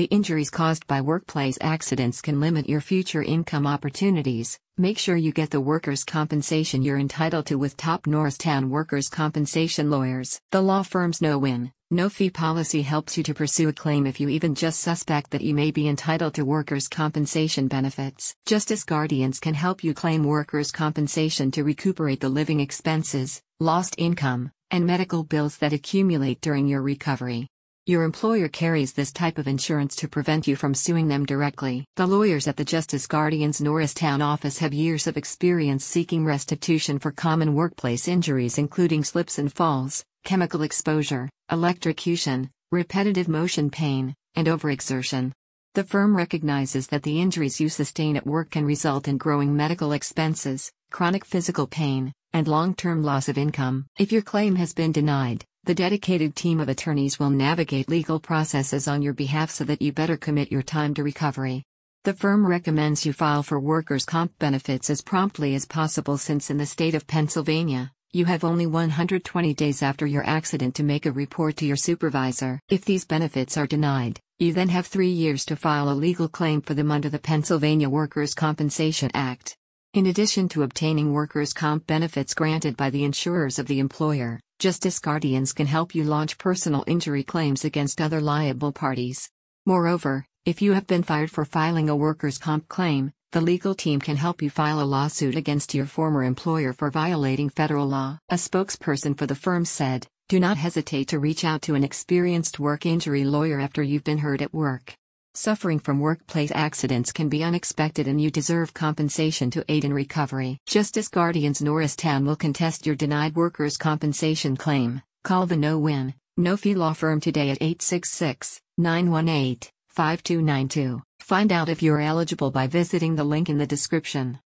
The injuries caused by workplace accidents can limit your future income opportunities. Make sure you get the workers' compensation you're entitled to with top Norristown workers' compensation lawyers. The law firm's no win, no fee policy helps you to pursue a claim if you even just suspect that you may be entitled to workers' compensation benefits. Justice Guardians can help you claim workers' compensation to recuperate the living expenses, lost income, and medical bills that accumulate during your recovery. Your employer carries this type of insurance to prevent you from suing them directly. The lawyers at the Justice Guardians Norristown office have years of experience seeking restitution for common workplace injuries, including slips and falls, chemical exposure, electrocution, repetitive motion pain, and overexertion. The firm recognizes that the injuries you sustain at work can result in growing medical expenses, chronic physical pain, and long term loss of income. If your claim has been denied, the dedicated team of attorneys will navigate legal processes on your behalf so that you better commit your time to recovery. The firm recommends you file for workers' comp benefits as promptly as possible since in the state of Pennsylvania, you have only 120 days after your accident to make a report to your supervisor. If these benefits are denied, you then have three years to file a legal claim for them under the Pennsylvania Workers' Compensation Act. In addition to obtaining workers' comp benefits granted by the insurers of the employer, Justice Guardians can help you launch personal injury claims against other liable parties. Moreover, if you have been fired for filing a workers' comp claim, the legal team can help you file a lawsuit against your former employer for violating federal law. A spokesperson for the firm said, Do not hesitate to reach out to an experienced work injury lawyer after you've been hurt at work. Suffering from workplace accidents can be unexpected and you deserve compensation to aid in recovery. Justice Guardians Norristown will contest your denied workers' compensation claim. Call the no win, no fee law firm today at 866 918 5292. Find out if you're eligible by visiting the link in the description.